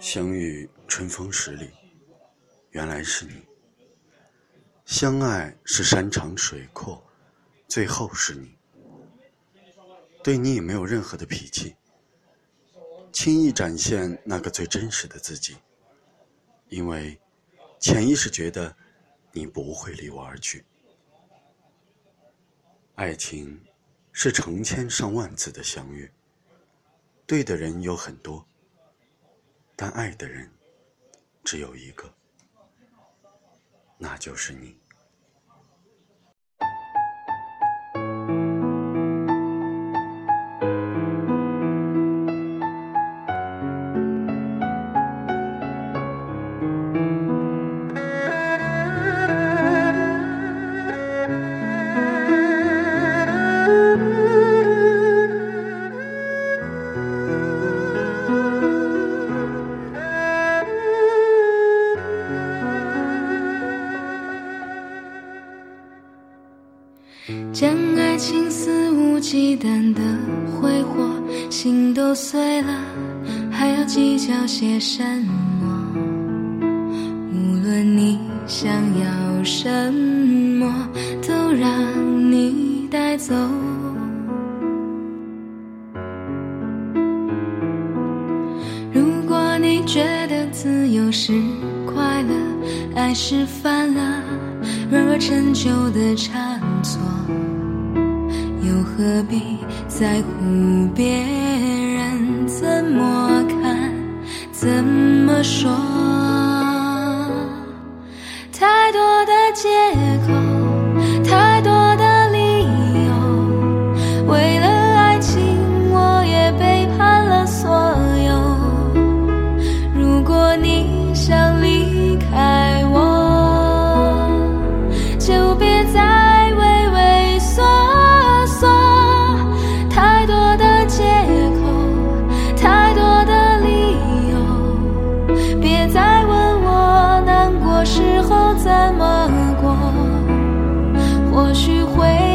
相遇春风十里，原来是你；相爱是山长水阔，最后是你。对你也没有任何的脾气，轻易展现那个最真实的自己，因为潜意识觉得你不会离我而去。爱情是成千上万次的相遇，对的人有很多。但爱的人只有一个，那就是你。将爱情肆无忌惮的挥霍，心都碎了，还要计较些什么？无论你想要什么，都让你带走。如果你觉得自由是快乐，爱是犯了软弱陈旧的差错。又何必在乎别人怎么看、怎么说？时候怎么过。或许会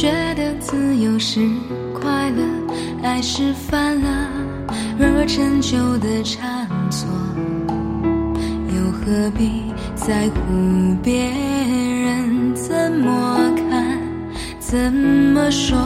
觉得自由是快乐，爱是犯了软弱陈旧的差错，又何必在乎别人怎么看、怎么说？